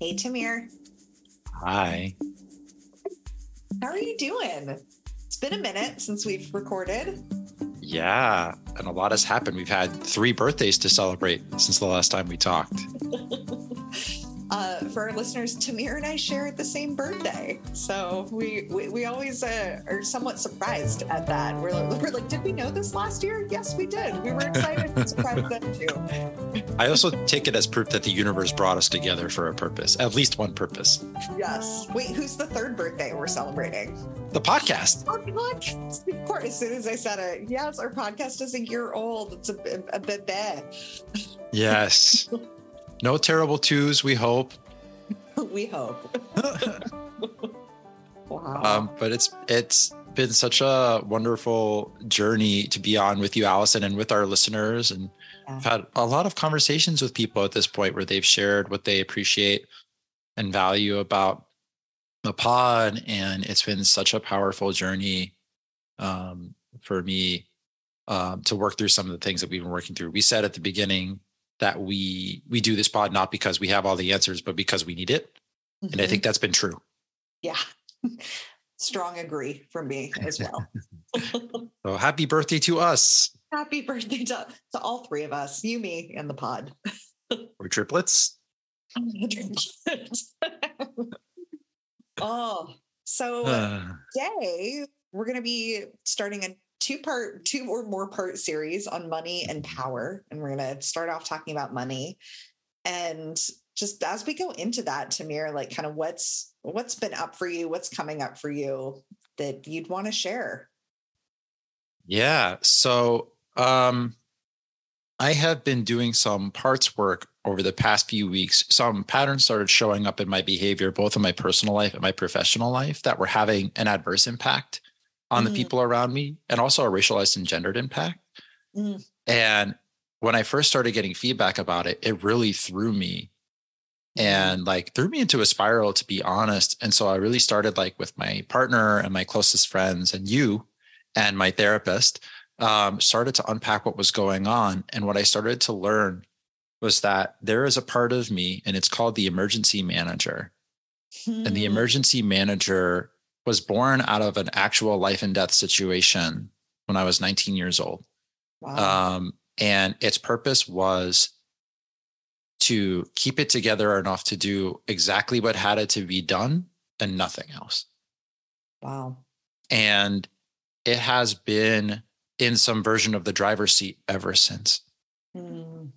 Hey, Tamir. Hi. How are you doing? It's been a minute since we've recorded. Yeah, and a lot has happened. We've had three birthdays to celebrate since the last time we talked. uh, for our listeners, Tamir and I share the same birthday, so we we, we always uh, are somewhat surprised at that. We're like, we're like, did we know this last year? Yes, we did. We were excited and surprised then too. I also take it as proof that the universe brought us together for a purpose, at least one purpose. Yes. Wait, who's the third birthday we're celebrating? The podcast. Our podcast. Of course, as soon as I said it, yes, our podcast is a year old. It's a, a, a bit Yes. No terrible twos, we hope. we hope. wow. Um, but it's it's been such a wonderful journey to be on with you, Alison, and with our listeners. And Yeah. I've had a lot of conversations with people at this point where they've shared what they appreciate and value about the pod. And it's been such a powerful journey um, for me um, to work through some of the things that we've been working through. We said at the beginning that we we do this pod not because we have all the answers, but because we need it. And I Mhm. think that's been true. yeah. Strong agree from me as well. So happy birthday to us. Happy birthday to, to all three of us, you, me, and the pod. We're triplets. oh, so Uh, today we're going to be starting a two part, two or more part series on money and power. And we're going to start off talking about money. And just as we go into that, Tamir, like kind of what's what's been up for you, what's coming up for you that you'd want to share. yeah. So um I have been doing some parts work over the past few weeks. Some patterns started showing up in my behavior, both in my personal life and my professional life, that were having an adverse impact on the Mm. people around me and also a racialized and gendered impact. Mm. And when I first started getting feedback about it, it really threw me and like threw me into a spiral to be honest and so i really started like with my partner and my closest friends and you and my therapist um, started to unpack what was going on and what i started to learn was that there is a part of me and it's called the emergency manager and the Hmm. emergency manager was born out of an actual life and death situation when i was 19 years old Wow. um, and its purpose was to keep it together enough to do exactly what had it to be done and nothing else. wow. And it has been in some version of the driver's seat ever since. Mm.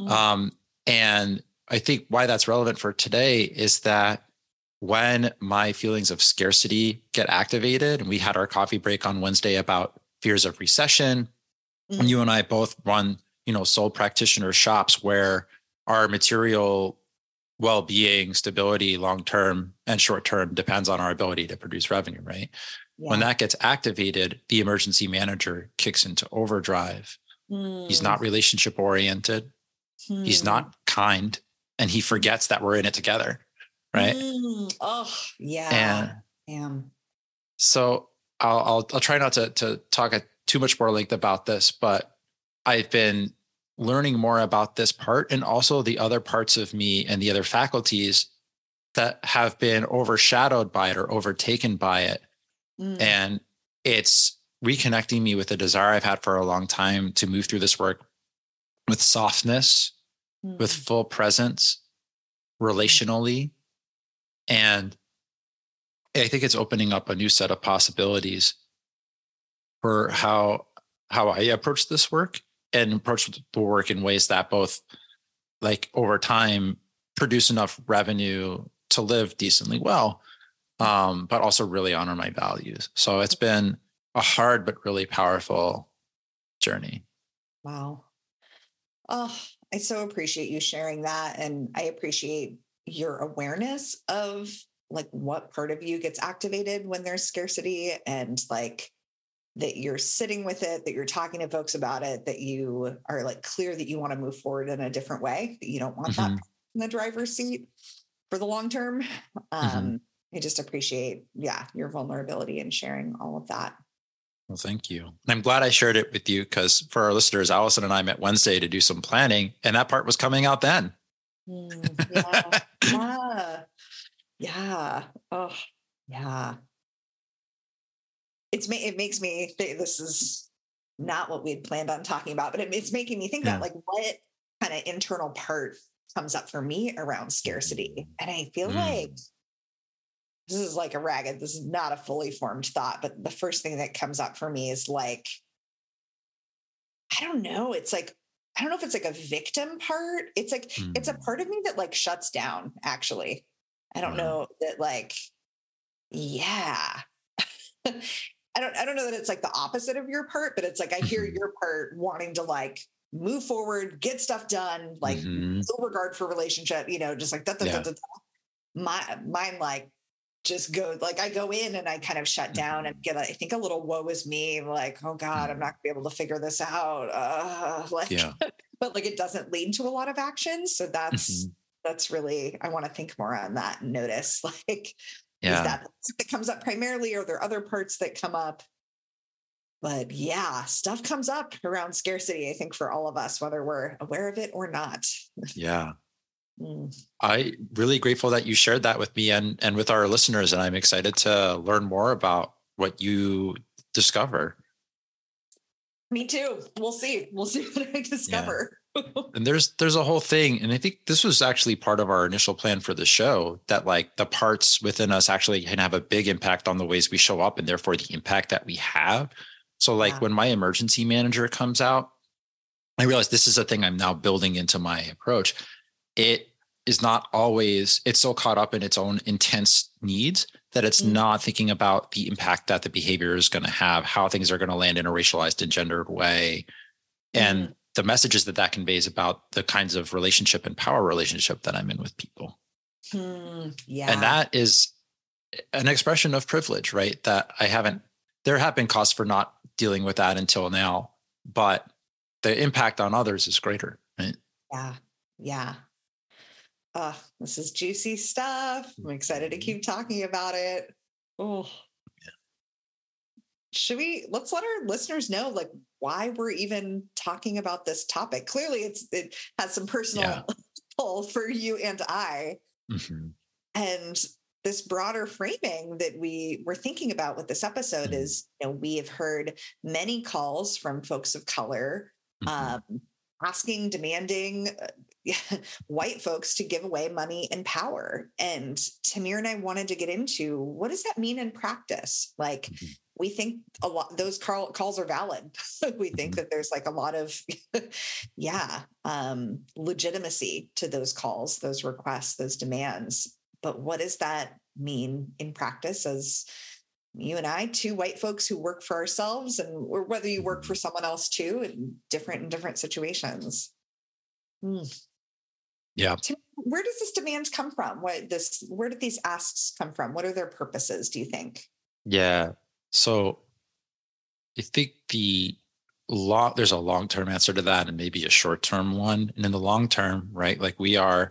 Mm. Um, and I think why that's relevant for today is that when my feelings of scarcity get activated, and we had our coffee break on Wednesday about fears of recession, Mm. and you and I both run, you know, sole practitioner shops where our material well-being, stability, long-term and short-term depends on our ability to produce revenue, right? When that gets activated, the emergency manager kicks into overdrive. He's not relationship oriented. He's Mm. not kind and he forgets that we're in it together, right? Mm. Oh, yeah. And Damn. so I'll, I'll I'll try not to to talk at too much more length about this, but I've been learning more about this part and also the other parts of me and the other faculties that have been overshadowed by it or overtaken by it. Mm. And it's reconnecting me with a desire I've had for a long time to move through this work with softness, with Mm. full presence, relationally. And I think it's opening up a new set of possibilities for how how I approach this work and approach the work in ways that both like over time produce enough revenue to live decently well, um, but also really honor my values. So it's been a hard but really powerful journey. Wow. Oh, I so appreciate you sharing that. And I appreciate your awareness of like what part of you gets activated when there's scarcity and like that you're sitting with it, that you're talking to folks about it, that you are like clear that you want to move forward in a different way, that you don't want that Mhm. in the driver's seat for the long term. Um, I just appreciate, yeah, your vulnerability and sharing all of that. Well, thank you. And I'm glad I shared it with you because for our listeners, Alison and I met Wednesday to do some planning, and that part was coming out then. Mm, yeah. yeah. Yeah. Oh, yeah. It's it makes me think this is not what we had planned on talking about, but it, it's making me think yeah. about like what kind of internal part comes up for me around scarcity. And I feel mm. like this is like a ragged, this is not a fully formed thought, but the first thing that comes up for me is like, I don't know. It's like, I don't know if it's like a victim part. It's like, mm. it's a part of me that like shuts down, actually. I don't know that like, yeah. I don't I don't know that it's like the opposite of your part, but it's like I hear mm-hmm. your part wanting to like move forward, get stuff done, like mm-hmm. no regard for relationship, you know, just like that. Yeah. My mine like just go like I go in and I kind of shut down and mm-hmm. get I think a little woe is me, like, oh God, I'm mm-hmm. not gonna be able to figure this out. Uh, like yeah. but like it doesn't lead to a lot of action. So that's mm-hmm. that's really I want to think more on that and notice like yeah. Is that that comes up primarily? Are there other parts that come up? But yeah, stuff comes up around scarcity, I think, for all of us, whether we're aware of it or not. Yeah. Mm. I really grateful that you shared that with me and and with our listeners, and I'm excited to learn more about what you discover. Me too. We'll see. We'll see what I discover. and there's there's a whole thing and i think this was actually part of our initial plan for the show that like the parts within us actually can have a big impact on the ways we show up and therefore the impact that we have so like yeah. when my emergency manager comes out i realize this is a thing i'm now building into my approach it is not always it's so caught up in its own intense needs that it's mm-hmm. not thinking about the impact that the behavior is going to have how things are going to land in a racialized and gendered way and mm-hmm the messages that that conveys about the kinds of relationship and power relationship that I'm in with people. Hmm, yeah. And that is an expression of privilege, right? That I haven't, there have been costs for not dealing with that until now, but the impact on others is greater, right? Yeah. Yeah. Uh, this is juicy stuff. I'm excited to keep talking about it. Oh, should we let's let our listeners know like why we're even talking about this topic clearly it's it has some personal yeah. pull for you and i mm-hmm. and this broader framing that we were thinking about with this episode mm-hmm. is you know we have heard many calls from folks of color mm-hmm. um, asking demanding uh, white folks to give away money and power and tamir and i wanted to get into what does that mean in practice like mm-hmm we think a lot those call, calls are valid we think mm-hmm. that there's like a lot of yeah um, legitimacy to those calls those requests those demands but what does that mean in practice as you and i two white folks who work for ourselves and or whether you work for mm-hmm. someone else too in different in different situations mm. Yeah where does this demand come from what this where did these asks come from what are their purposes do you think yeah so I think the long there's a long-term answer to that and maybe a short-term one. And in the long term, right? Like we are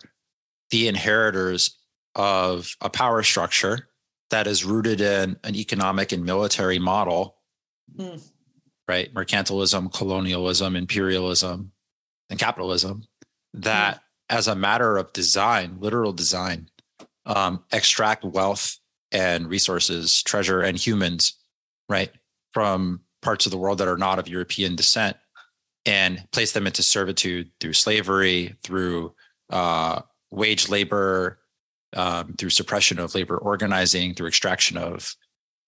the inheritors of a power structure that is rooted in an economic and military model, mm. right? Mercantilism, colonialism, imperialism, and capitalism that, mm. As a matter of design, literal design, um, extract wealth and resources, treasure, and humans right, from parts of the world that are not of European descent and place them into servitude through slavery, through uh, wage labor, um, through suppression of labor organizing, through extraction of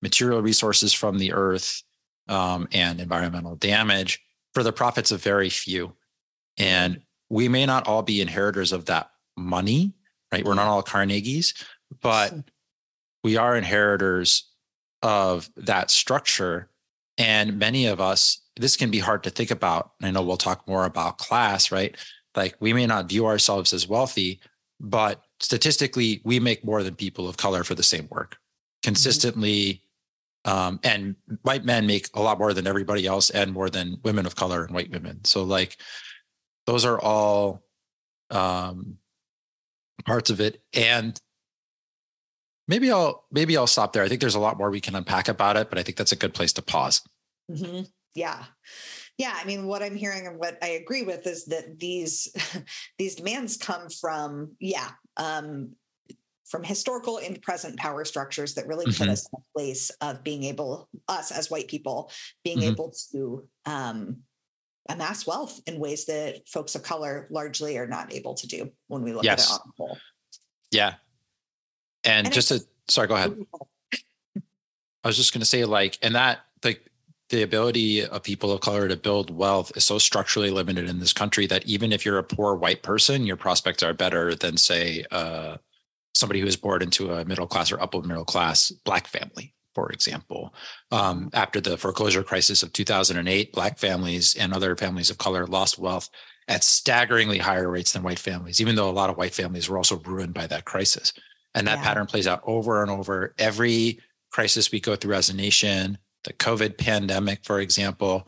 material resources from the earth um, and environmental damage for the profits of very few. And we may not all be inheritors of that money, right? We're not all Carnegies, but we are inheritors of that structure. And many of us, this can be hard to think about. I know we'll talk more about class, right? Like we may not view ourselves as wealthy, but statistically, we make more than people of color for the same work consistently. Um, and white men make a lot more than everybody else and more than women of color and white women. So, like, those are all um, parts of it. And maybe I'll maybe I'll stop there. I think there's a lot more we can unpack about it, but I think that's a good place to pause. Mm-hmm. Yeah. Yeah, I mean, what I'm hearing and what I agree with is that these these demands come from, yeah, um, from historical and present power structures that really Mhm. put us in a place of being able, us as white people, being Mhm. able to um, amass wealth in ways that folks of color largely are not able to do when we look Yes. at it on the whole. Yeah. And, And just to sorry, go ahead. I was just going to say, like, and that the the ability of people of color to build wealth is so structurally limited in this country that even if you're a poor white person, your prospects are better than, say, uh, somebody who is born into a middle class or upper middle class black family, for example. Um, after the foreclosure crisis of 2008, black families and other families of color lost wealth at staggeringly higher rates than white families, even though a lot of white families were also ruined by that crisis. And that Yeah. pattern plays out over and over. Every crisis we go through as a nation, the COVID pandemic, for example,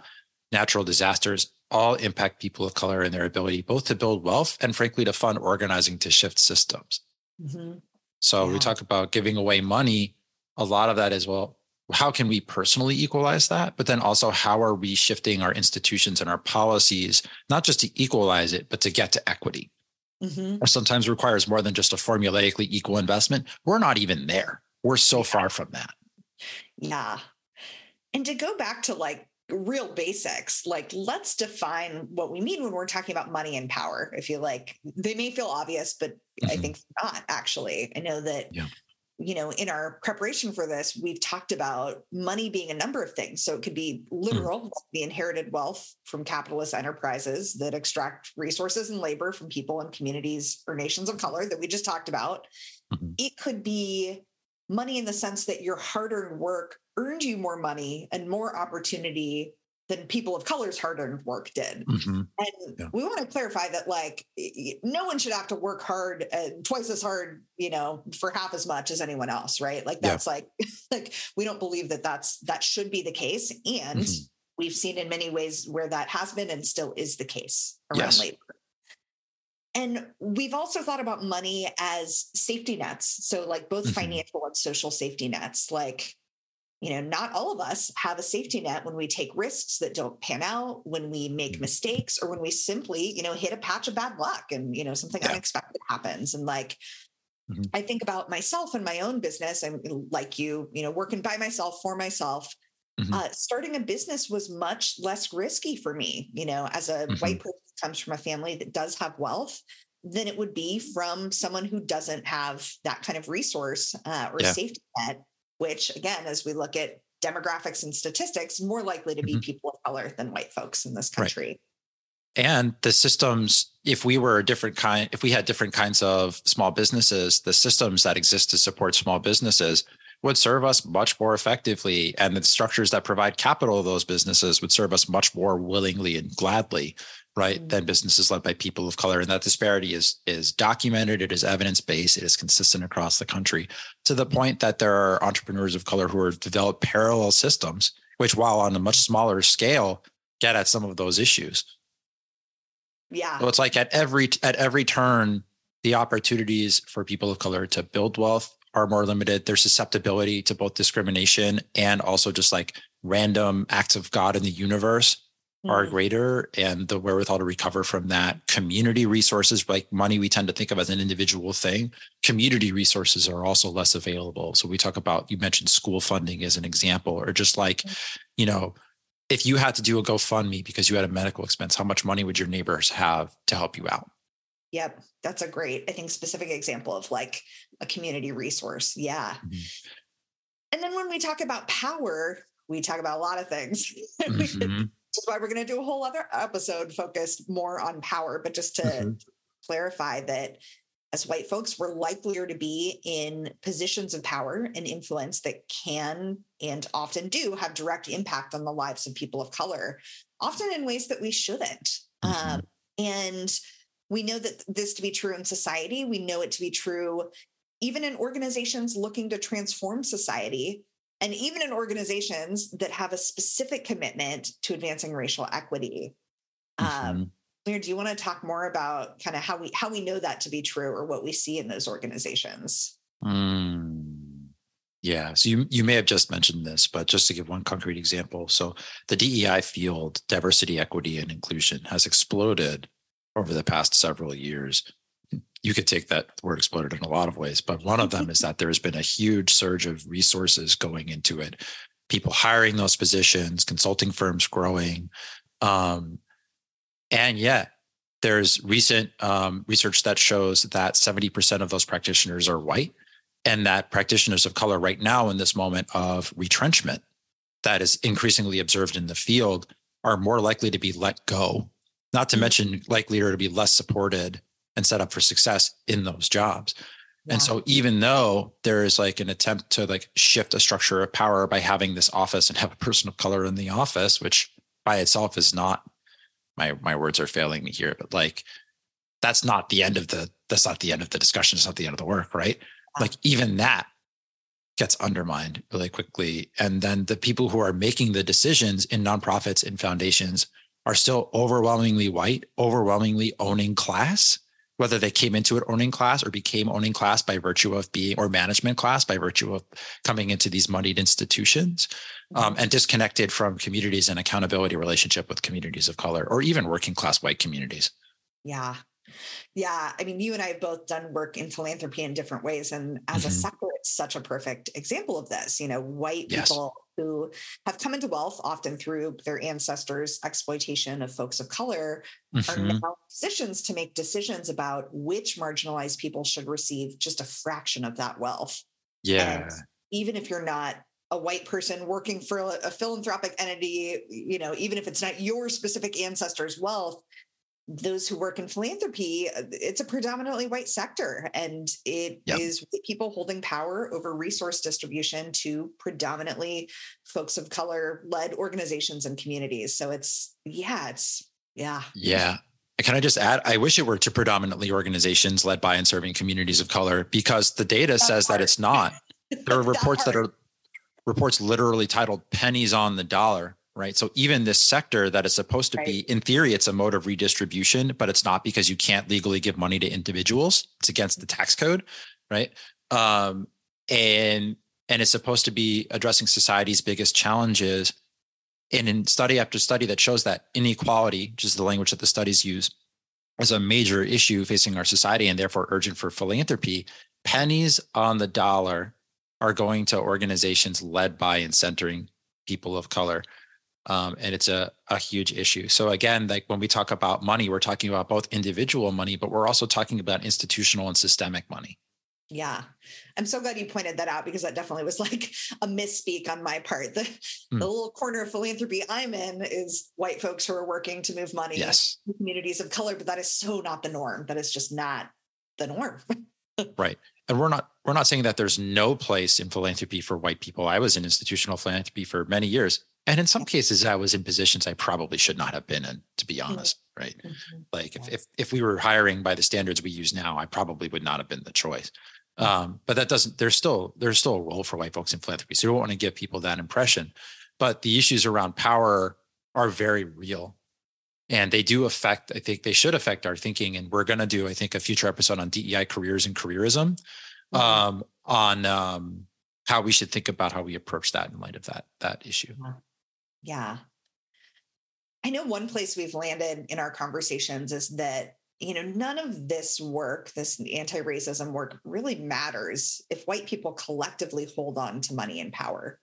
natural disasters, all impact people of color and their ability both to build wealth and, frankly, to fund organizing to shift systems. Mhm. So we talk about giving away money. A lot of that is, well, how can we personally equalize that? But then also, how are we shifting our institutions and our policies, not just to equalize it, but to get to equity? Mhm. Or sometimes requires more than just a formulaically equal investment. We're not even there. We're so far from that. Yeah. And to go back to like real basics, like let's define what we mean when we're talking about money and power. If you like, they may feel obvious, but I Mhm. think not actually. I know that, Yeah. You know, in our preparation for this, we've talked about money being a number of things. So it could be literal, like the inherited wealth from capitalist enterprises that extract resources and labor from people and communities or nations of color that we just talked about. Mhm. It could be money in the sense that your hard-earned work earned you more money and more opportunity than people of color's hard-earned work did. Mhm. And Yeah. we want to clarify that like no one should have to work hard uh, twice as hard, you know, for half as much as anyone else, right? Like Yeah. that's like like we don't believe that that's that should be the case and Mhm. we've seen in many ways where that has been and still is the case around Yes. labor. And we've also thought about money as safety nets. So, like both Mhm. financial and social safety nets. Like, you know, not all of us have a safety net when we take risks that don't pan out, when we make Mhm. mistakes, or when we simply, you know, hit a patch of bad luck and, you know, something Yeah. unexpected happens. And like, Mhm. I think about myself and my own business. I'm like you, you know, working by myself for myself. Mhm. Uh, starting a business was much less risky for me, you know, as a Mhm. white person who comes from a family that does have wealth than it would be from someone who doesn't have that kind of resource uh, or Yeah. safety net, which again, as we look at demographics and statistics, more likely to be Mhm. people of color than white folks in this Right. country. and the systems if we were a different kind if we had different kinds of small businesses the systems that exist to support small businesses would serve us much more effectively and the structures that provide capital to those businesses would serve us much more willingly and gladly right Mhm. than businesses led by people of color and that disparity is is documented it is evidence based it is consistent across the country to the point that there are entrepreneurs of color who have developed parallel systems which while on a much smaller scale get at some of those issues Yeah. so it's like at every at every turn, the opportunities for people of color to build wealth are more limited. Their susceptibility to both discrimination and also just like random acts of God in the universe are Mhm. greater, and the wherewithal to recover from that. Community resources, like money, we tend to think of as an individual thing. Community resources are also less available. So we talk about you mentioned school funding as an example, or just like, you know, if you had to do a GoFundMe because you had a medical expense, how much money would your neighbors have to help you out? Yep. That's a great, I think, specific example of like a community resource. Yeah. Mhm. And then when we talk about power, we talk about a lot of things. Mhm. Which is why we're going to do a whole other episode focused more on power. But just to Mhm. clarify that as white folks, we're likelier to be in positions of power and influence that can and often do have direct impact on the lives of people of color, often in ways that we shouldn't. Mhm. Um, and we know that this to be true in society. We know it to be true even in organizations looking to transform society and even in organizations that have a specific commitment to advancing racial equity. Um, Mhm. Lear, do you want to talk more about kind of how we how we know that to be true or what we see in those organizations? Mm. Yeah. So you you may have just mentioned this, but just to give one concrete example, so the DEI field, diversity, equity, and inclusion, has exploded over the past several years. You could take that word exploded in a lot of ways, but one of them is that there has been a huge surge of resources going into it. People hiring those positions, consulting firms growing. Um, and yet, there's recent um, research that shows that 70% of those practitioners are white, and that practitioners of color, right now, in this moment of retrenchment that is increasingly observed in the field, are more likely to be let go, not to mm-hmm. mention likelier to be less supported and set up for success in those jobs. Yeah. And so even though there is like an attempt to like shift a structure of power by having this office and have a person of color in the office, which by itself is not my my words are failing me here, but like that's not the end of the that's not the end of the discussion, it's not the end of the work, right? Yeah. Like even that gets undermined really quickly. And then the people who are making the decisions in nonprofits and foundations are still overwhelmingly white, overwhelmingly owning class whether they came into it owning class or became owning class by virtue of being or management class by virtue of coming into these moneyed institutions um, mm-hmm. and disconnected from communities and accountability relationship with communities of color or even working class white communities yeah yeah. I mean, you and I have both done work in philanthropy in different ways. And as mm-hmm. a sector, it's such a perfect example of this. You know, white yes. people who have come into wealth often through their ancestors' exploitation of folks of color mm-hmm. are now positions to make decisions about which marginalized people should receive just a fraction of that wealth. Yeah. And even if you're not a white person working for a, a philanthropic entity, you know, even if it's not your specific ancestors' wealth, those who work in philanthropy, uh, it's a predominantly white sector, and it yep. is people holding power over resource distribution to predominantly folks of color led organizations and communities. So it's, yeah, it's, yeah. Yeah. Can I just add? I wish it were to predominantly organizations led by and serving communities of color because the data that says part. that it's not. There are reports that, that are reports literally titled pennies on the dollar right? So even this sector that is supposed to right. be, in theory, it's a mode of redistribution, but it's not because you can't legally give money to individuals. It's against the tax code, right? Um, and and it's supposed to be addressing society's biggest challenges. And in study after study that shows that inequality, which is the language that the studies use, is a major issue facing our society and therefore urgent for philanthropy. Pennies on the dollar are going to organizations led by and centering people of color um, and it's a, a huge issue. So again like when we talk about money we're talking about both individual money but we're also talking about institutional and systemic money. Yeah. I'm so glad you pointed that out because that definitely was like a misspeak on my part. The, mm. the little corner of philanthropy i'm in is white folks who are working to move money yes. communities of color but that is so not the norm. That is just not the norm. Right. And we're not we're not saying that there's no place in philanthropy for white people. I was in institutional philanthropy for many years and in some cases, I was in positions I probably should not have been in, to be honest, right? Mm-hmm. Like if, if if we were hiring by the standards we use now, I probably would not have been the choice. Um, but that doesn't. There's still there's still a role for white folks in philanthropy, so we don't want to give people that impression. But the issues around power are very real, and they do affect. I think they should affect our thinking. And we're going to do, I think, a future episode on DEI careers and careerism, mm-hmm. um, on um, how we should think about how we approach that in light of that that issue. Yeah. I know one place we've landed in our conversations is that you know none of this work this anti-racism work really matters if white people collectively hold on to money and power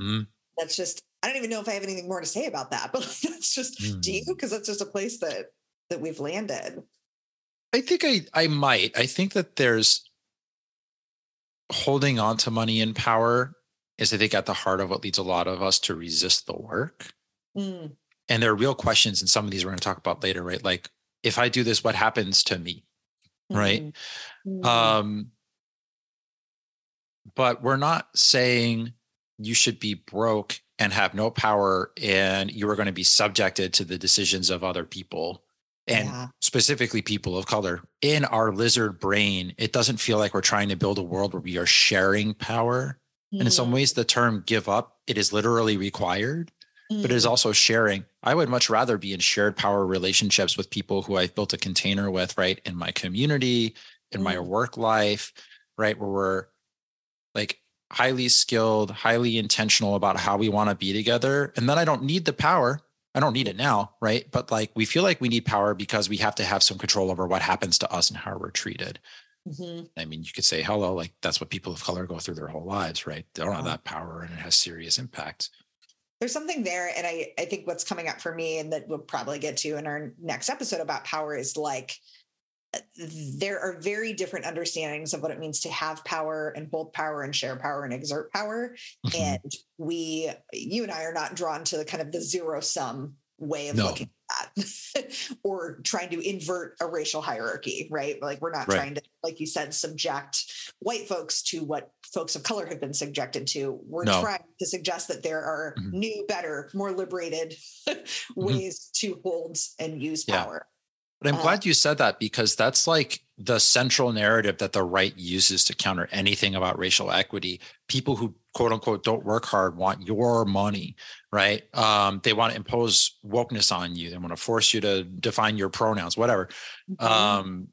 mm. that's just i don't even know if i have anything more to say about that but that's just mm. do you because that's just a place that that we've landed i think i i might i think that there's holding on to money and power is I think at the heart of what leads a lot of us to resist the work. Mm. And there are real questions, and some of these we're going to talk about later, right? Like, if I do this, what happens to me? Mm. Right. Mm-hmm. Um, but we're not saying you should be broke and have no power and you are going to be subjected to the decisions of other people and yeah. specifically people of color. In our lizard brain, it doesn't feel like we're trying to build a world where we are sharing power and in some ways, the term give up, it is literally required, mm. but it is mm. also sharing. I would much rather be in shared power relationships with people who I've built a container with, right? In my community, in mm. my work life, right? Where we're like highly skilled, highly intentional about how we want to be together. And then I don't need the power. I don't need it now, right? But like we feel like we need power because we have to have some control over what happens to us and how we're treated. Mm-hmm. I mean, you could say, hello, like that's what people of color go through their whole lives, right? They don't have that power and it has serious impact. There's something there. And I, I think what's coming up for me and that we'll probably get to in our next episode about power is like there are very different understandings of what it means to have power and hold power and share power and exert power. Mm-hmm. And we, you and I are not drawn to the kind of the zero sum way of no. looking that or trying to invert a racial hierarchy, right? Like we're not right. trying to, like you said, subject white folks to what folks of color have been subjected to. We're no. trying to suggest that there are mm-hmm. new, better, more liberated mm-hmm. ways mm-hmm. to hold and use yeah. power. But I'm uh, glad you said that because that's like the central narrative that the right uses to counter anything about racial equity. People who quote unquote don't work hard want your money, right? Um, they want to impose wokeness on you. They want to force you to define your pronouns, whatever. Mm-hmm. Um,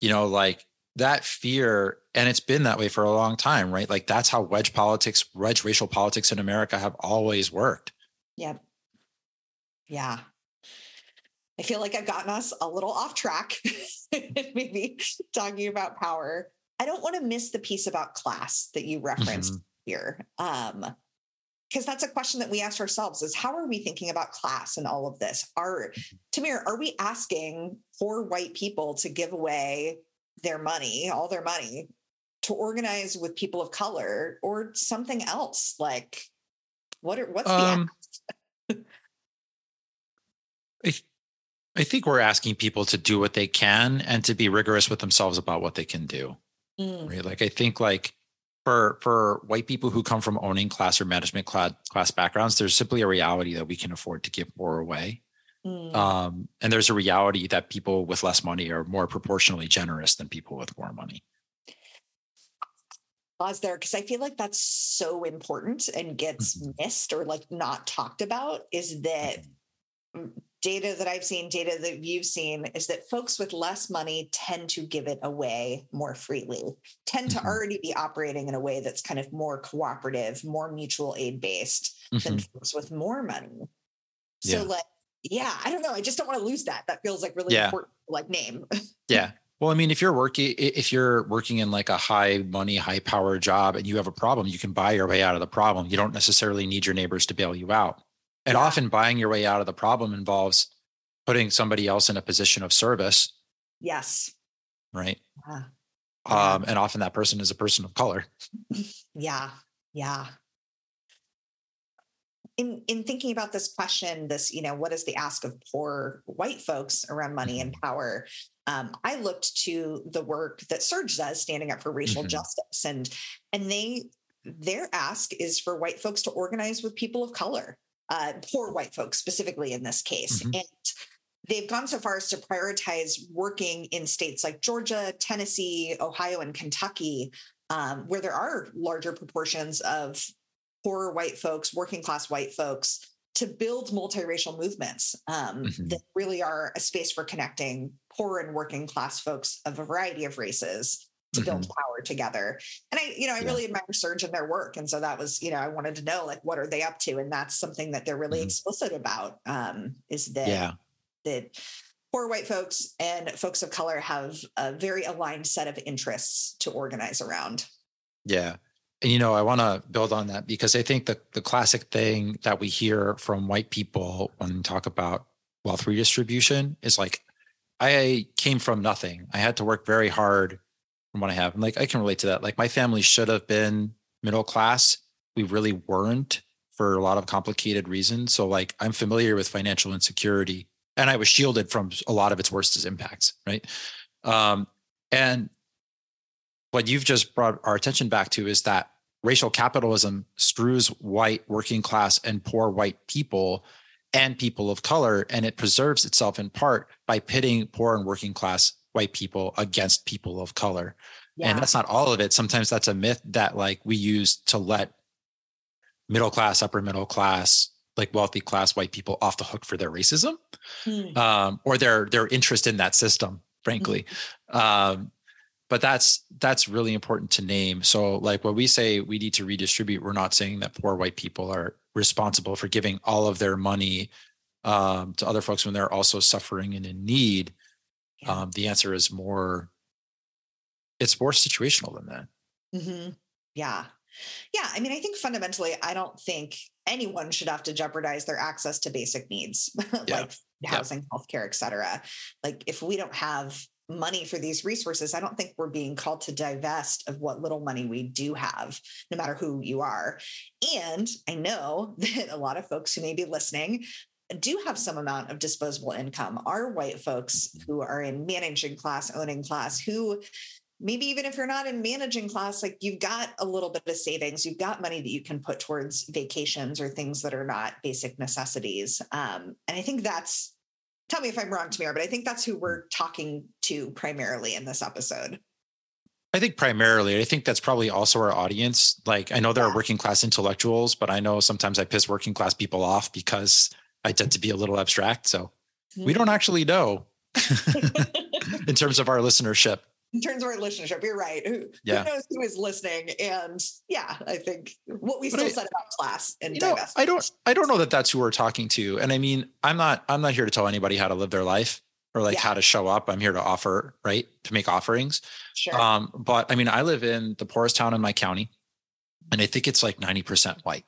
you know, like that fear, and it's been that way for a long time, right? Like that's how wedge politics, wedge racial politics in America have always worked. Yep. Yeah. I feel like I've gotten us a little off track, maybe talking about power. I don't want to miss the piece about class that you referenced mm-hmm. Here. Um, because that's a question that we ask ourselves is how are we thinking about class and all of this? Are. Tamir, are we asking for white people to give away their money, all their money, to organize with people of color or something else? Like what are what's um, the I think we're asking people to do what they can and to be rigorous with themselves about what they can do. Mm. Right. Like I think like for for white people who come from owning class or management class class backgrounds, there's simply a reality that we can afford to give more away. Mm. Um, and there's a reality that people with less money are more proportionally generous than people with more money. Pause there because I feel like that's so important and gets mm-hmm. missed or like not talked about is that mm-hmm data that I've seen, data that you've seen, is that folks with less money tend to give it away more freely, tend to mm-hmm. already be operating in a way that's kind of more cooperative, more mutual aid based mm-hmm. than folks with more money. So, yeah. like, yeah, I don't know. I just don't want to lose that. That feels like really yeah. important, like name. yeah. Well, I mean, if you're working, if you're working in like a high money, high power job and you have a problem, you can buy your way out of the problem. You don't necessarily need your neighbors to bail you out. And often buying your way out of the problem involves putting somebody else in a position of service. Yes. Right. Yeah. Um, and often that person is a person of color. Yeah. Yeah. In in thinking about this question, this, you know, what is the ask of poor white folks around money and mm-hmm. power? Um, I looked to the work that SURJ does, standing up for racial mm-hmm. justice, and and they their ask is for white folks to organize with people of color uh, poor white folks specifically in this case. Mm-hmm. And they've gone so far as to prioritize working in states like Georgia, Tennessee, Ohio, and Kentucky, um, where there are larger proportions of poor white folks, working class white folks, to build multiracial movements um, mm-hmm. that really are a space for connecting poor and working class folks of a variety of races to mm-hmm. build power together. And I, you know, I yeah. really admire SURJ and their work. And so that was, you know, I wanted to know like what are they up to? And that's something that they're really mm-hmm. explicit about um, is that yeah. that poor white folks and folks of color have a very aligned set of interests to organize around. Yeah. And you know, I want to build on that because I think the the classic thing that we hear from white people when we talk about wealth redistribution is like, I came from nothing. I had to work very hard from what I have. And like I can relate to that. Like my family should have been middle class. We really weren't for a lot of complicated reasons. So like I'm familiar with financial insecurity and I was shielded from a lot of its worst impacts. Right. Um, and what you've just brought our attention back to is that racial capitalism screws white working class and poor white people and people of color and it preserves itself in part by pitting poor and working class white people against people of color. Yeah. And that's not all of it. Sometimes that's a myth that like we use to let middle class, upper middle class, like wealthy class white people off the hook for their racism mm. um, or their their interest in that system, frankly. Mm. Um, but that's that's really important to name. So like when we say we need to redistribute, we're not saying that poor white people are responsible for giving all of their money um, to other folks when they're also suffering and in need, Yeah. um, the answer is more. It's more situational than that. hmm Yeah. Yeah. I mean, I think fundamentally, I don't think anyone should have to jeopardize their access to basic needs Yeah. like housing, healthcare, et cetera. Like, if we don't have money for these resources, I don't think we're being called to divest of what little money we do have, no matter who you are. And I know that a lot of folks who may be listening do have some amount of disposable income are white folks who are in managing class, owning class, who maybe even if you're not in managing class, like you've got a little bit of savings, you've got money that you can put towards vacations or things that are not basic necessities. Um, and I think that's, tell me if I'm wrong, Tamir, but I think that's who we're talking to primarily in this episode. I think primarily, I think that's probably also our audience. Like, I know there Yeah. are working class intellectuals, but I know sometimes I piss working class people off because I tend to be a little abstract. So we don't actually know in terms of our listenership. in terms of our listenership, you're right. Who, Yeah. who knows who is listening? And yeah, I think what we But still I- said about class and You know, divestment. I don't, I don't know that that's who we're talking to. And I mean, I'm not, I'm not here to tell anybody how to live their life or like Yeah. how to show up. I'm here to offer, right, to make offerings. Sure. Um, but I mean, I live in the poorest town in my county, and I think it's like 90% white.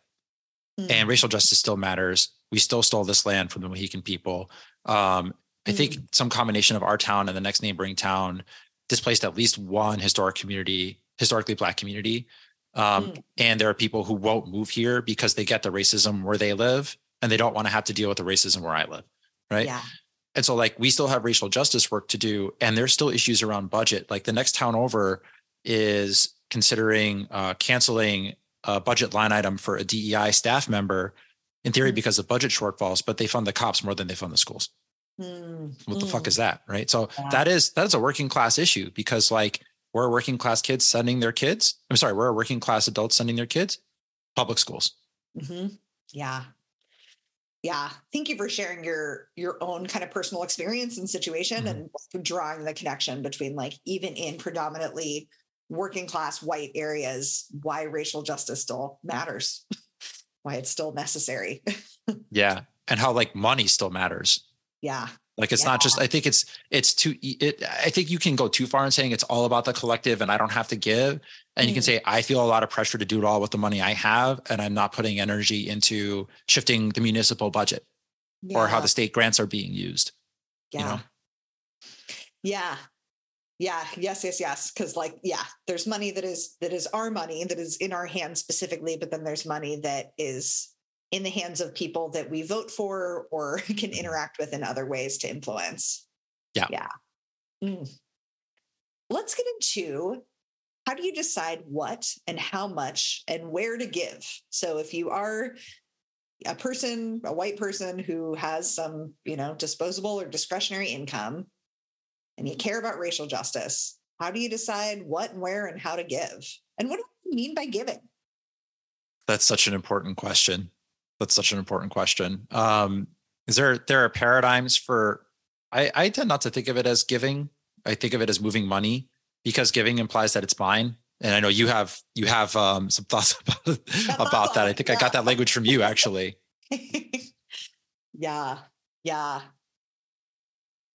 Mm. and racial justice still matters. We still stole this land from the Mohican people. Um, I think Mm. some combination of our town and the next neighboring town displaced at least one historic community, historically black community. Um, Mm. And there are people who won't move here because they get the racism where they live and they don't want to have to deal with the racism where I live. Right. Yeah. And so, like, we still have racial justice work to do, and there's still issues around budget. Like, the next town over is considering uh, canceling a budget line item for a DEI staff member, in theory, Mhm. because of budget shortfalls, but they fund the cops more than they fund the schools. Mm, What the fuck mm. is that? Right. So, Yeah. that is that is a working class issue because, like, we're working class kids sending their kids. I'm sorry, we're working class adults sending their kids public schools. hmm Yeah. Yeah. Thank you for sharing your your own kind of personal experience and situation Mhm. and drawing the connection between like even in predominantly working class white areas, why racial justice still matters, why it's still necessary. Yeah. And how, like, money still matters. yeah. Like it's not just. I think it's it's too. It. I think you can go too far in saying it's all about the collective, and I don't have to give. And you can Mm. say I feel a lot of pressure to do it all with the money I have, and I'm not putting energy into shifting the municipal budget or how the state grants are being used. yeah. you know? Yeah. Yeah. Yes, yes, yes. Cause like, yeah, there's money that is that is our money that is in our hands specifically, but then there's money that is in the hands of people that we vote for or can interact with in other ways to influence. Yeah. Yeah. Mm. Let's get into how do you decide what and how much and where to give? So if you are a person, a white person who has some, you know, disposable or discretionary income and you care about racial justice, how do you decide what and where and how to give? And what do you mean by giving? That's such an important question. That's such an important question. Um, is there there are paradigms for? I I tend not to think of it as giving. I think of it as moving money because giving implies that it's mine. And I know you have you have um, some thoughts about, about that. I think I got that language from you actually. yeah. Yeah.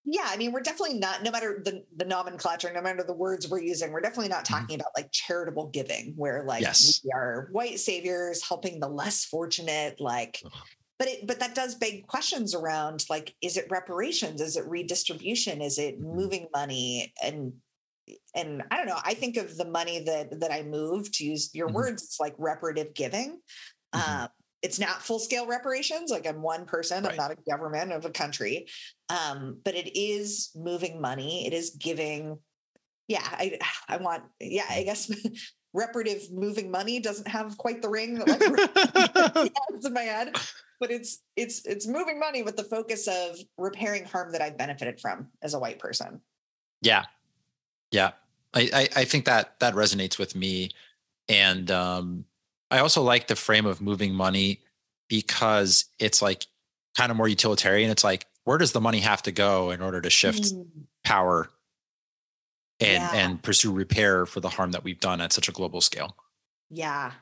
Yeah, I mean, we're definitely not, no matter the, the nomenclature, no matter the words we're using, we're definitely not Mhm. talking about like charitable giving, where like Yes. we are white saviors helping the less fortunate, like, but it, but that does beg questions around like, is it reparations? Is it redistribution? Is it Mhm. moving money? And and I don't know. I think of the money that that I move to use your Mhm. words. It's like reparative giving. Mhm. Um, it's not full scale reparations. Like I'm one person. I'm not a government of a country. Um, but it is moving money. It is giving. Yeah, I I want. Yeah, I guess reparative moving money doesn't have quite the ring that like in my head. But it's it's it's moving money with the focus of repairing harm that I've benefited from as a white person. Yeah. Yeah. I, I, I think that that resonates with me. And um, I also like the frame of moving money because it's like kind of more utilitarian. It's like, where does the money have to go in order to shift Mm, power and Yeah. and pursue repair for the harm that we've done at such a global scale? Yeah.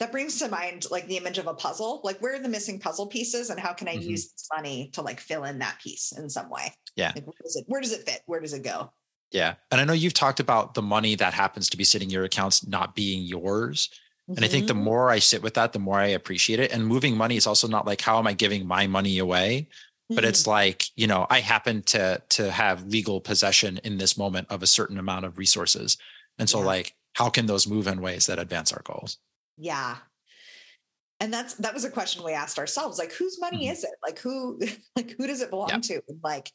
that brings to mind like the image of a puzzle. Like where are the missing puzzle pieces and how can I Mhm. use this money to like fill in that piece in some way? Yeah. Like, where does it where does it fit? Where does it go? Yeah. And I know you've talked about the money that happens to be sitting in your accounts not being yours. And I think the Mhm. more I sit with that, the more I appreciate it. And moving money is also not like, how am I giving my money away? But it's like, you know, I happen to to have legal possession in this moment of a certain amount of resources. And so Yeah. like, how can those move in ways that advance our goals? Yeah. And that's that was a question we asked ourselves like whose money Mhm. is it? Like who like who does it belong Yeah. to? Like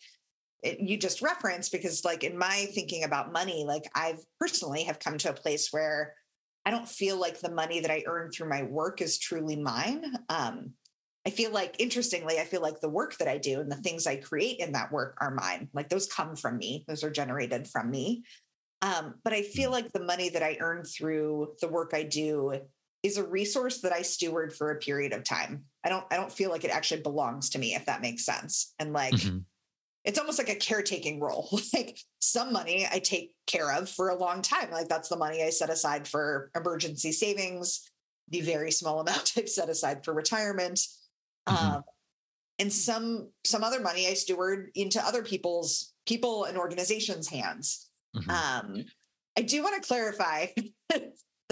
it, you just referenced because like in my thinking about money like I've personally have come to a place where I don't feel like the money that I earn through my work is truly mine. Um I feel like interestingly I feel like the work that I do and the things I create in that work are mine. Like those come from me. Those are generated from me. Um, but I feel like the money that I earn through the work I do is a resource that I steward for a period of time. I don't I don't feel like it actually belongs to me if that makes sense. And like Mhm. It's almost like a caretaking role. like some money I take care of for a long time. Like that's the money I set aside for emergency savings, the very small amount I've set aside for retirement. Mhm. Um, and some some other money I steward into other people's people and organizations' hands. Mhm. Um, I do want to clarify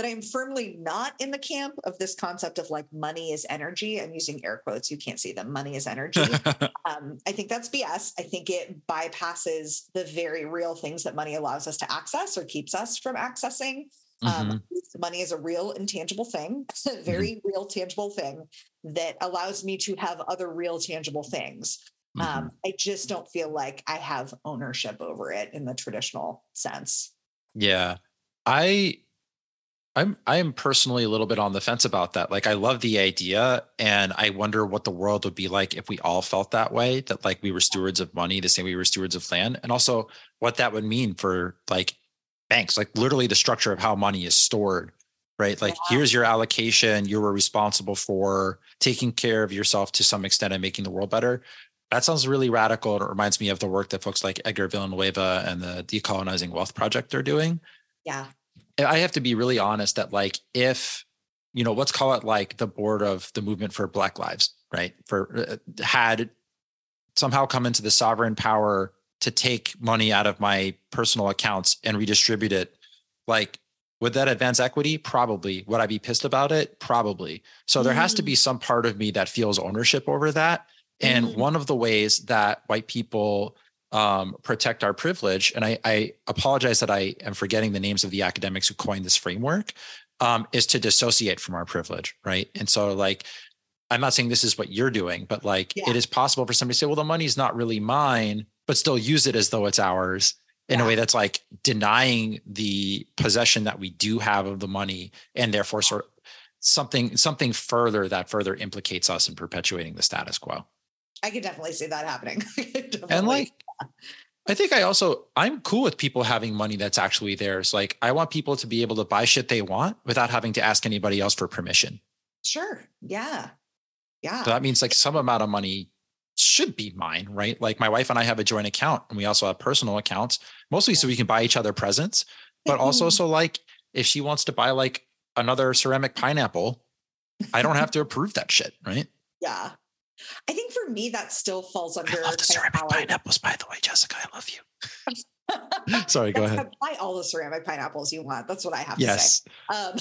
that I'm firmly not in the camp of this concept of like money is energy. I'm using air quotes. You can't see them. Money is energy. um, I think that's BS. I think it bypasses the very real things that money allows us to access or keeps us from accessing. Mhm. Um, money is a real intangible thing, a very real tangible thing that allows me to have other real tangible things. Mhm. Um, I just don't feel like I have ownership over it in the traditional sense. Yeah. I I'm I am personally a little bit on the fence about that. Like I love the idea and I wonder what the world would be like if we all felt that way that like we were stewards of money the same way we were stewards of land and also what that would mean for like banks like literally the structure of how money is stored right like Yeah. here's your allocation you were responsible for taking care of yourself to some extent and making the world better that sounds really radical and it reminds me of the work that folks like Edgar Villanueva and the decolonizing wealth project are doing Yeah. I have to be really honest that like if you know let's call it like the board of the movement for Black Lives, right? For uh, had somehow come into the sovereign power to take money out of my personal accounts and redistribute it, like would that advance equity? Probably. Would I be pissed about it? Probably. So there has to be some part of me that feels ownership over that. And Mm. one of the ways that white people um, protect our privilege, and I, I apologize that I am forgetting the names of the academics who coined this framework, um, is to dissociate from our privilege, right? And so, like, I'm not saying this is what you're doing, but like, Yeah. it is possible for somebody to say, "Well, the money's not really mine," but still use it as though it's ours in a way that's like denying the possession that we do have of the money, and therefore, sort of something something further that further implicates us in perpetuating the status quo. I could definitely see that happening. and like i think i also i'm cool with people having money that's actually theirs like i want people to be able to buy shit they want without having to ask anybody else for permission sure. Yeah. Yeah. so that means like some amount of money should be mine right like my wife and i have a joint account and we also have personal accounts mostly so we can buy each other presents but also so like if she wants to buy like another ceramic pineapple i don't have to approve that shit right yeah. I think for me, that still falls under. i love the ceramic I- pineapples by the way jessica i love you sorry go ahead Buy all the ceramic pineapples you want. That's what I have to yes say. Um,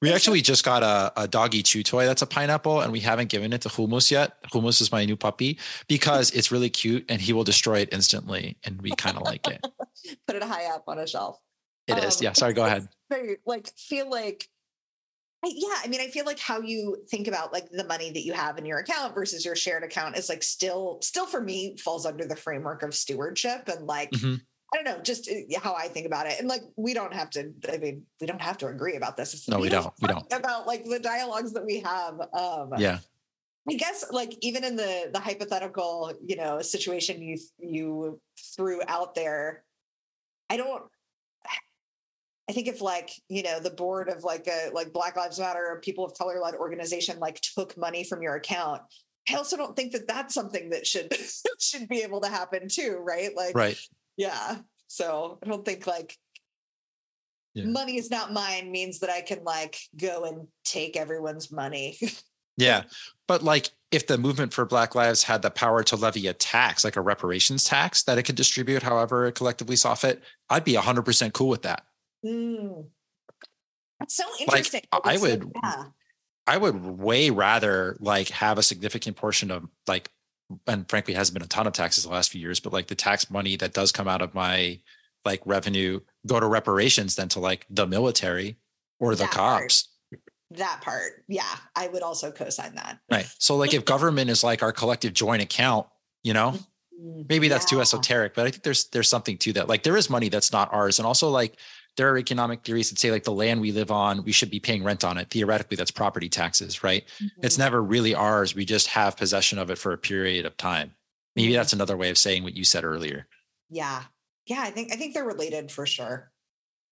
We actually just got a, a doggy chew toy that's a pineapple, and we haven't given it to Humus yet. Humus is my new puppy because it's really cute and he will destroy it instantly. And we kind of like it. put it high up on a shelf. It is. Um, Yeah. Sorry. Go ahead. Very like feel like I, yeah, I mean, I feel like how you think about like the money that you have in your account versus your shared account is like still, still for me falls under the framework of stewardship and like Mhm. I don't know, just uh, how I think about it. And like we don't have to. I mean, we don't have to agree about this. It's No, we beautiful don't. We don't. About like the dialogues that we have. Um, Yeah. I guess like even in the the hypothetical, you know, situation you you threw out there, I don't I think if like, you know, the board of like a like Black Lives Matter or people of color led organization like took money from your account, I also don't think that that's something that should should be able to happen too, right? Like Right. yeah. So I don't think like Yeah. money is not mine means that I can like go and take everyone's money. Yeah. But like if the movement for Black Lives had the power to levy a tax, like a reparations tax that it could distribute however it collectively saw fit, I'd be 100% cool with that. Mm. That's so interesting. I would- yeah. I would way rather like have a significant portion of like, and frankly, hasn't been a ton of taxes the last few years, but like the tax money that does come out of my like revenue go to reparations than to like the military or the That part. cops. that part. Yeah. I would also co-sign that. Right. So like if government is like our collective joint account, you know, Mm, maybe that's too esoteric, but I think there's there's something to that. Like there is money that's not ours. And also like there are economic theories that say like the land we live on, we should be paying rent on it. Theoretically, that's property taxes, right? It's Mhm. never really ours. We just have possession of it for a period of time. Maybe that's another way of saying what you said earlier. Yeah. Yeah. I think I think they're related for sure.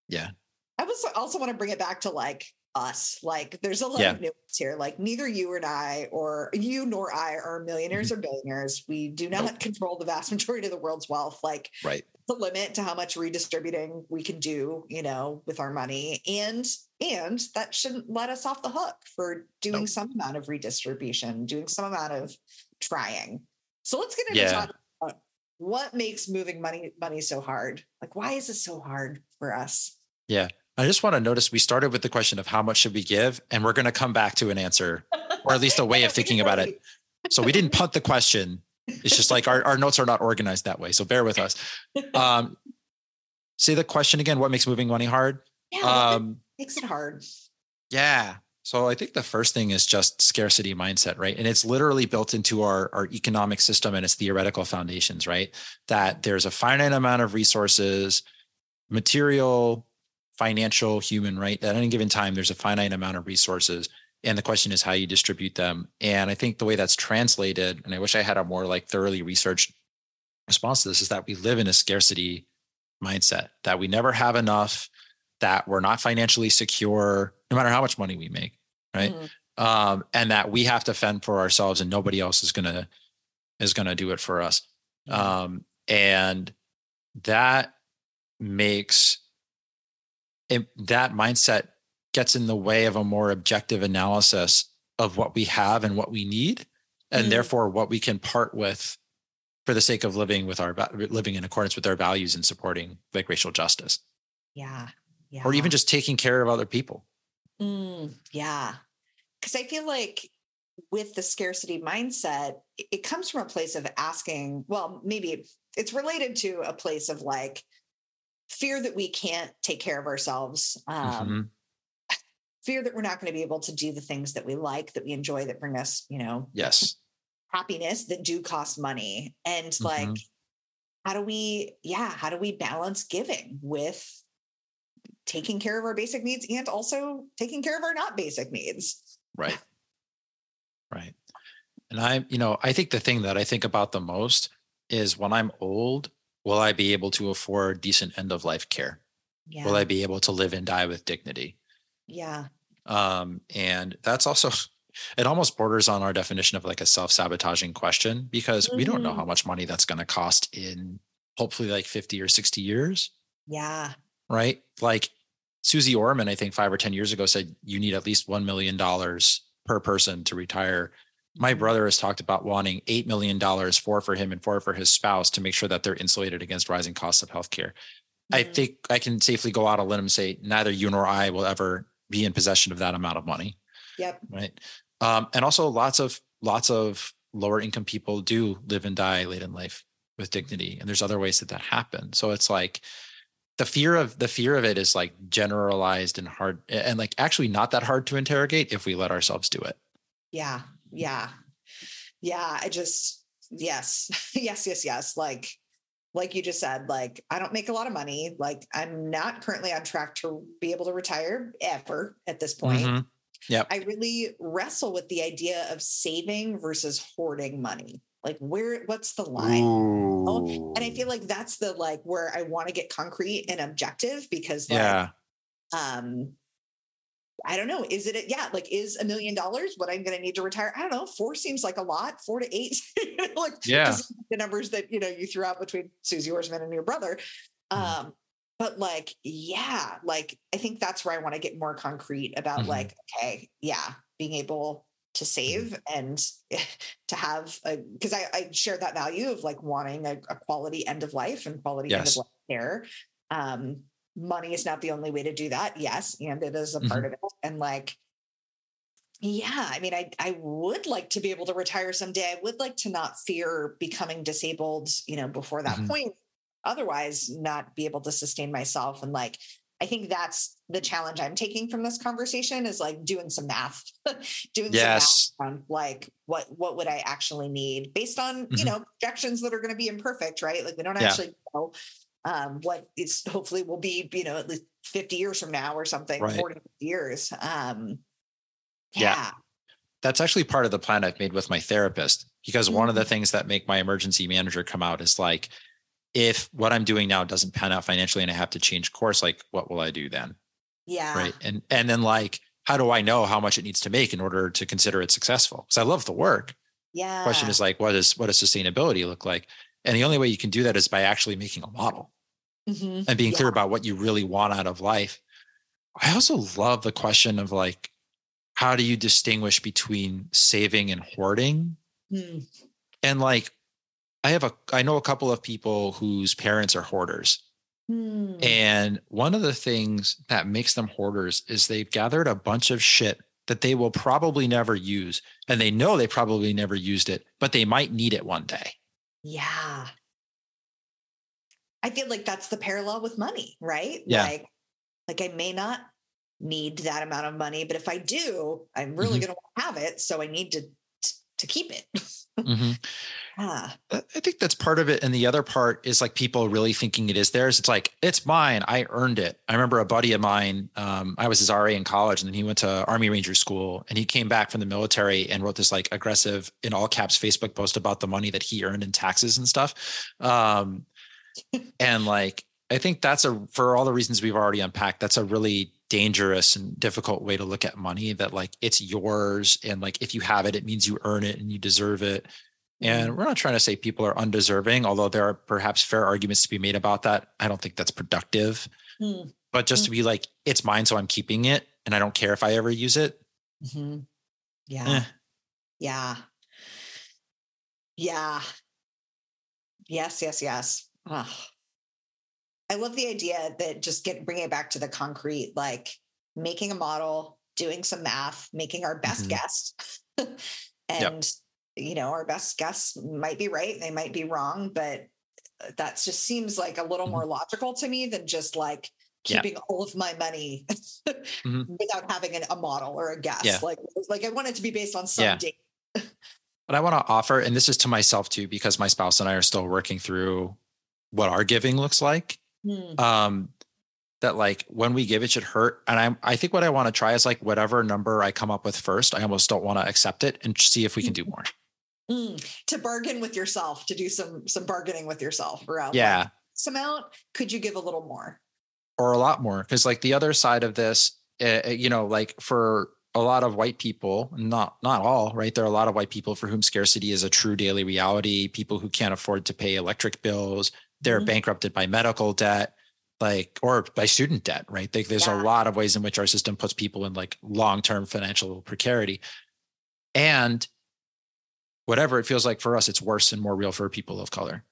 Yeah. I was also want to bring it back to like us. Like there's a lot Yeah. of nuance here. Like neither you and I or you nor I are millionaires Mm-hmm. or billionaires. We do not control the vast majority of the world's wealth. Like Right. The limit to how much redistributing we can do, you know, with our money. And and that shouldn't let us off the hook for doing Nope. some amount of redistribution, doing some amount of trying. So let's get into Yeah. talking about what makes moving money money so hard. Like why is it so hard for us? Yeah. I just want to notice we started with the question of how much should we give, and we're going to come back to an answer or at least a way of thinking about it. So we didn't punt the question. It's just like our, our notes are not organized that way. So bear with us. Um, say the question again. What makes moving money hard? Yeah, Um, makes it hard. yeah. So I think the first thing is just scarcity mindset, right? And it's literally built into our, our economic system and its theoretical foundations, right? That there's a finite amount of resources, material, financial, human, right? At any given time, there's a finite amount of resources. And the question is how you distribute them. And I think the way that's translated, and I wish I had a more like thoroughly researched response to this, is that we live in a scarcity mindset, that we never have enough, that we're not financially secure, no matter how much money we make, right? Mhm. Um, and that we have to fend for ourselves and nobody else is gonna is gonna do it for us. Um, and that makes it, that mindset gets in the way of a more objective analysis of what we have and what we need, and Mm. therefore what we can part with for the sake of living with our living in accordance with our values and supporting like racial justice, yeah. Yeah. or even just taking care of other people. Mm, yeah. Because I feel like with the scarcity mindset, it- comes from a place of asking, well, maybe it's related to a place of like fear that we can't take care of ourselves, um, Mhm. Fear that we're not going to be able to do the things that we like, that we enjoy, that bring us, you know, Yes. happiness that do cost money. And Mhm. like, how do we, yeah, how do we balance giving with taking care of our basic needs and also taking care of our not basic needs? Right. Right. And I, you know, I think the thing that I think about the most is when I'm old, will I be able to afford decent end of life care? Yeah. Will I be able to live and die with dignity? Yeah. Um, and that's also, it almost borders on our definition of like a self sabotaging question because we don't know Mhm. how much money that's going to cost in hopefully like 50 or 60 years. Yeah. right? Like Susie Orman, I think five or 10 years ago said you need at least $1 million per person to retire. My Mhm. brother has talked about wanting $8 million, four for him and four for his spouse to make sure that they're insulated against rising costs of healthcare. I Mhm. think I can safely go out on a limb and say neither you nor I will ever be in possession of that amount of money Yep. right um, and also lots of lots of lower income people do live and die late in life with dignity and there's other ways that that happens so it's like the fear of the fear of it is like generalized and hard and like actually not that hard to interrogate if we let ourselves do it Yeah. Yeah. Yeah. I just, yes. yes. Yes. Yes. Like, like you just said, like, I don't make a lot of money. Like, I'm not currently on track to be able to retire ever at this point. Mhm. I really wrestle with the idea of saving versus hoarding money. Like, where, what's the line? Oh, And I feel like that's the like where I want to get concrete and objective because like yeah um I don't know. Is it a, yeah, like is a million dollars what I'm gonna need to retire? I don't know. Four seems like a lot, four to eight. like Yeah. the numbers that you know you threw out between Susie Orman and your brother. Mhm. Um, but like, yeah, like I think that's where I want to get more concrete about Mhm. like, okay, yeah, being able to save and to have a because I, I share that value of like wanting a, a quality end of life and quality end of life care. Um, money is not the only way to do that, yes, and it is a part of it. And like, yeah, I mean, I I would like to be able to retire someday. I would like to not fear becoming disabled, you know, before that Mhm. point. Otherwise, not be able to sustain myself. And like, I think that's the challenge I'm taking from this conversation is like doing some math, doing Yes. some math on like what what would I actually need based on you Mhm. know projections that are going to be imperfect, right? Like we don't Yeah. actually know um, what is hopefully will be you know at least 50 years from now or something, Right. 40 years. Um, Yeah. yeah. that's actually part of the plan I've made with my therapist because one of the Mhm. things that make my emergency manager come out is like if what I'm doing now doesn't pan out financially and I have to change course like what will I do then Yeah. right and and then like how do I know how much it needs to make in order to consider it successful because I love the work Yeah. question is like what is what does sustainability look like and the only way you can do that is by actually making a model Mhm. and being Yeah. clear about what you really want out of life. I also love the question of like, how do you distinguish between saving and hoarding? Mm. And like, I have a, I know a couple of people whose parents are hoarders. Hmm. And one of the things that makes them hoarders is they've gathered a bunch of shit that they will probably never use. And they know they probably never used it, but they might need it one day. Yeah. I feel like that's the parallel with money, right? Yeah. Like, like I may not need that amount of money, but if I do, I'm really Mhm. going to have it. So I need to to keep it. I I think that's part of it. And the other part is like people really thinking it is theirs. It's like, it's mine. I earned it. I remember a buddy of mine, um, I was his RA in college, and then he went to Army Ranger school and he came back from the military and wrote this like aggressive, in all caps, Facebook post about the money that he earned in taxes and stuff. Um, and like, I think that's a, for all the reasons we've already unpacked, that's a really dangerous and difficult way to look at money that like it's yours. And like, if you have it, it means you earn it and you deserve it. And we're not trying to say people are undeserving, although there are perhaps fair arguments to be made about that. I don't think that's productive. Hmm. But just to be like, it's mine, so I'm keeping it, and I don't care if I ever use it. Mhm. Yeah. Eh. Yeah. Yeah. Yes, yes, yes. Ugh. I love the idea that just get bringing it back to the concrete, like making a model, doing some math, making our best Mhm. guess. and you know, our best guess might be right, they might be wrong, but uh, that just seems like a little Mhm. more logical to me than just like Yeah. keeping all of my money Mhm. without having an, a model or a guess. Yeah. Like, like I want it to be based on some Yeah. data. But I want to offer, and this is to myself too, because my spouse and I are still working through what our giving looks like. Hmm. Um, that like when we give, it should hurt. And I'm, I think what I want to try is like whatever number I come up with first, I almost don't want to accept it and see if we can do more. Mm. To bargain with yourself, to do some some bargaining with yourself around Yeah. like, this amount. Could you give a little more? or a lot more because like the other side of this uh, you know like for a lot of white people not not all right there are a lot of white people for whom scarcity is a true daily reality people who can't afford to pay electric bills they're Mhm. bankrupted by medical debt like or by student debt right like there's Yeah. a lot of ways in which our system puts people in like long-term financial precarity and whatever it feels like for us it's worse and more real for people of color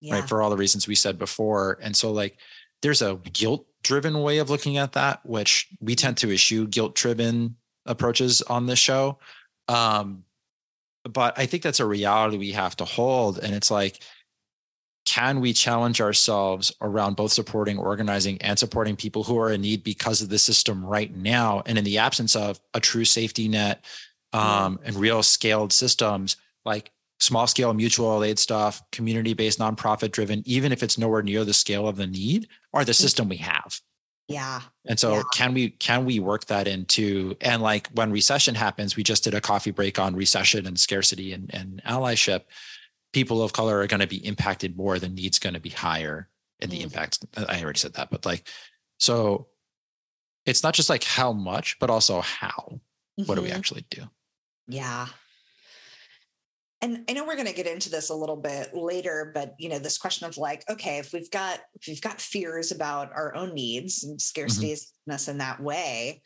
Yeah. right for all the reasons we said before and so like there's a guilt driven way of looking at that which we tend to issue guilt driven approaches on this show um but i think that's a reality we have to hold and it's like can we challenge ourselves around both supporting organizing and supporting people who are in need because of the system right now and in the absence of a true safety net um, and real scaled systems like small scale mutual aid stuff community based nonprofit driven even if it's nowhere near the scale of the need or the system we have yeah. and so Yeah. can we can we work that into and like when recession happens, we just did a coffee break on recession and scarcity and, and allyship. People of color are going to be impacted more, the needs going to be higher and the Mm. impacts. I already said that, but like so it's not just like how much, but also how. What do we Mhm. actually do? Yeah. and I know we're going to get into this a little bit later, but you know, this question of like, okay, if we've got if we've got fears about our own needs and scarcity mm-hmm. in that way,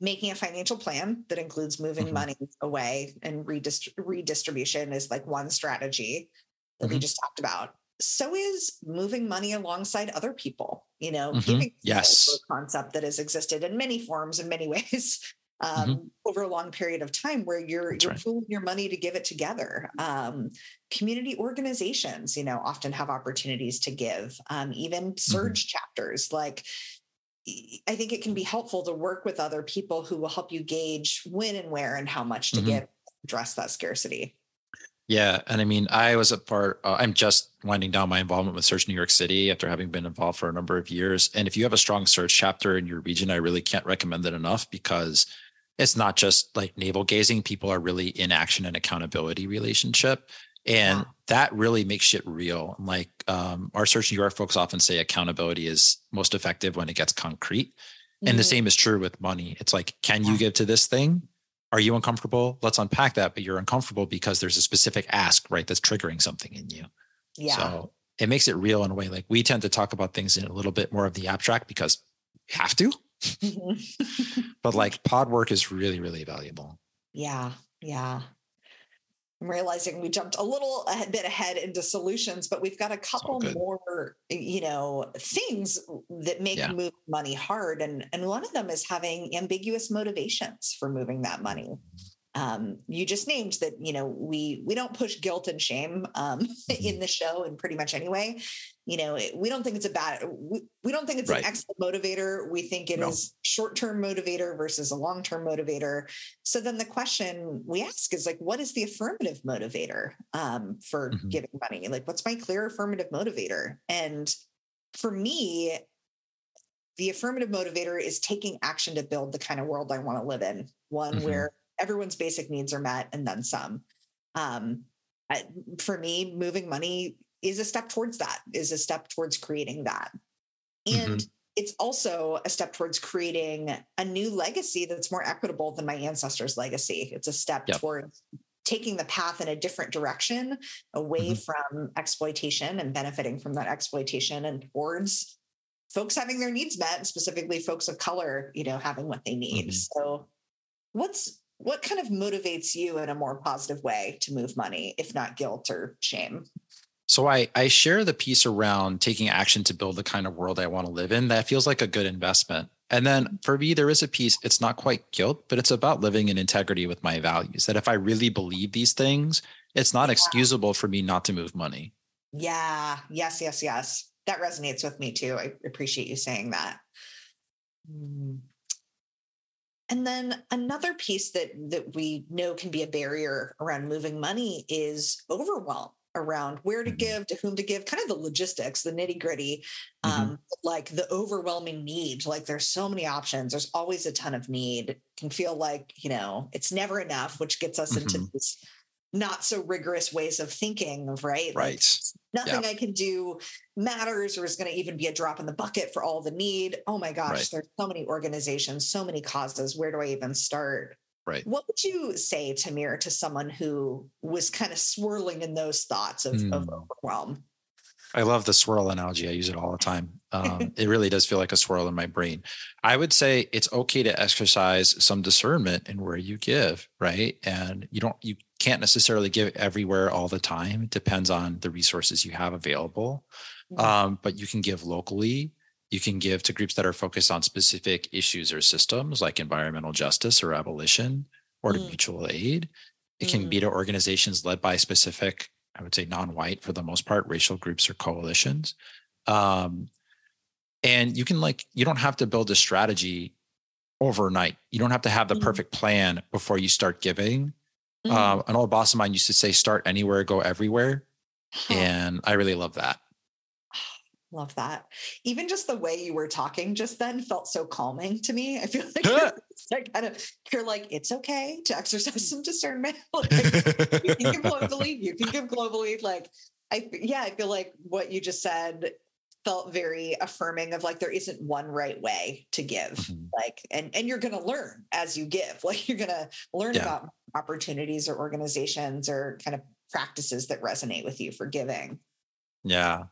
making a financial plan that includes moving mm-hmm. money away and redist- redistribution is like one strategy that mm-hmm. we just talked about. So is moving money alongside other people, you know, mm-hmm. giving yes. a concept that has existed in many forms in many ways um, mm-hmm. over a long period of time where you're That's you're right. pooling your money to give it together. Um, community organizations, you know, often have opportunities to give. Um, even SURJ mm-hmm. chapters, like I think it can be helpful to work with other people who will help you gauge when and where and how much to mm-hmm. give address that scarcity. Yeah, and I mean, I was a part. Uh, I'm just winding down my involvement with SURJ New York City after having been involved for a number of years. And if you have a strong SURJ chapter in your region, I really can't recommend it enough because it's not just like navel gazing. People are really in action and accountability relationship. And yeah. that really makes it real. Like um, our SURJ New York folks often say accountability is most effective when it gets concrete. Mm-hmm. And the mm-hmm. same is true with money. It's like, can you give to this thing? Are you uncomfortable? Let's unpack that. But you're uncomfortable because there's a specific ask, right? That's triggering something in you. Yeah. So it makes it real in a way. Like we tend to talk about things in a little bit more of the abstract because we have to. Mm-hmm. but like pod work is really, really valuable. Yeah. Yeah. I'm realizing we jumped a little a bit ahead into solutions, but we've got a couple more, you know, things that make yeah. move money hard. And, and one of them is having ambiguous motivations for moving that money um, you just named that you know we we don't push guilt and shame um, in mm-hmm. the show and pretty much anyway you know we don't think it's a bad we, we don't think it's right. an excellent motivator we think it no. is short-term motivator versus a long-term motivator so then the question we ask is like what is the affirmative motivator um, for mm-hmm. giving money like what's my clear affirmative motivator and for me the affirmative motivator is taking action to build the kind of world i want to live in one mm-hmm. where everyone's basic needs are met and then some. Um, I, for me, moving money is a step towards that, is a step towards creating that. And mm-hmm. it's also a step towards creating a new legacy that's more equitable than my ancestors' legacy. It's a step yep. towards taking the path in a different direction away mm-hmm. from exploitation and benefiting from that exploitation and towards folks having their needs met, specifically folks of color, you know, having what they need. Mm-hmm. So what's what kind of motivates you in a more positive way to move money, if not guilt or shame? So I I share the piece around taking action to build the kind of world I want to live in. That feels like a good investment. And then for me, there is a piece, it's not quite guilt, but it's about living in integrity with my values. That if I really believe these things, it's not yeah. excusable for me not to move money. Yeah. Yes, yes, yes. That resonates with me too. I appreciate you saying that. Mm. And then another piece that that we know can be a barrier around moving money is overwhelm around where to mm-hmm. give, to whom to give, kind of the logistics, the nitty gritty, mm-hmm. um, like the overwhelming need. Like there's so many options. There's always a ton of need. It can feel like you know it's never enough, which gets us mm-hmm. into these not so rigorous ways of thinking of right right nothing yeah. i can do matters or is going to even be a drop in the bucket for all the need oh my gosh right. there's so many organizations so many causes where do i even start right what would you say tamir to someone who was kind of swirling in those thoughts of, mm. of hmm. overwhelm I love the swirl analogy. I use it all the time. Um, it really does feel like a swirl in my brain. I would say it's okay to exercise some discernment in where you give, right? And you don't, you can't necessarily give everywhere all the time. It depends on the resources you have available. Mm-hmm. Um, but you can give locally. You can give to groups that are focused on specific issues or systems like environmental justice or abolition or to mm. mutual aid. It can mm. be to organizations led by specific, I would say non white for the most part, racial groups or coalitions. Um, and you can like, you don't have to build a strategy overnight. You don't have to have the mm. perfect plan before you start giving Mm-hmm. Um, an old boss of mine used to say, start anywhere, go everywhere. Huh. And I really love that. Love that. Even just the way you were talking just then felt so calming to me. I feel like you're, like kind of you're like, it's okay to exercise some discernment. like, you can give globally, you can give globally. Like I yeah, I feel like what you just said felt very affirming of like there isn't one right way to give mm-hmm. like and and you're going to learn as you give like you're going to learn yeah. about opportunities or organizations or kind of practices that resonate with you for giving. Yeah.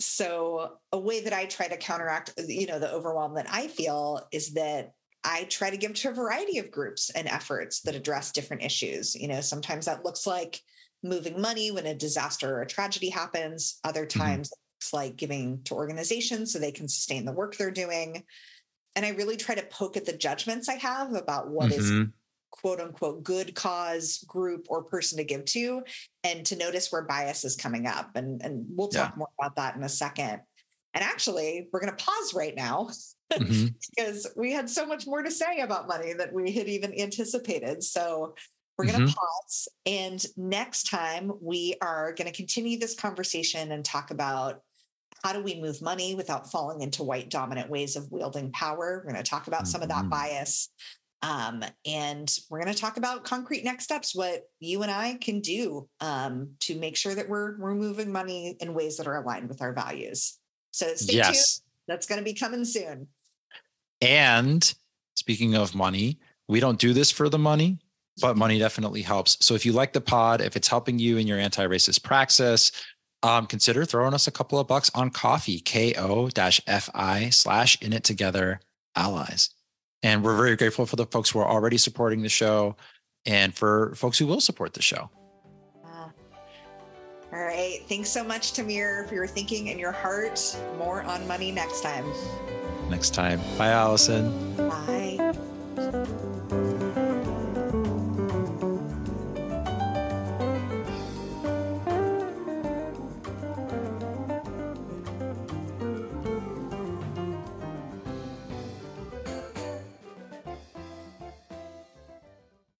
So a way that I try to counteract, you know, the overwhelm that I feel is that I try to give to a variety of groups and efforts that address different issues. You know, sometimes that looks like moving money when a disaster or a tragedy happens. Other mm-hmm. times mm-hmm. it's like giving to organizations so they can sustain the work they're doing. And I really try to poke at the judgments I have about what mm-hmm. is quote unquote good cause group or person to give to and to notice where bias is coming up. And, and we'll talk yeah. more about that in a second. And actually, we're going to pause right now mm-hmm. because we had so much more to say about money that we had even anticipated. So we're going to mm-hmm. pause. And next time, we are going to continue this conversation and talk about how do we move money without falling into white dominant ways of wielding power. We're going to talk about mm-hmm. some of that mm-hmm. bias. Um, and we're going to talk about concrete next steps, what you and I can do um, to make sure that we're, we're moving money in ways that are aligned with our values. So stay yes. tuned. That's going to be coming soon. And speaking of money, we don't do this for the money, but money definitely helps. So if you like the pod, if it's helping you in your anti-racist praxis, um, consider throwing us a couple of bucks on coffee, ko-fi slash in it together allies. And we're very grateful for the folks who are already supporting the show and for folks who will support the show. Ah. All right. Thanks so much, Tamir, for your thinking and your heart. More on money next time. Next time. Bye, Alison. Bye.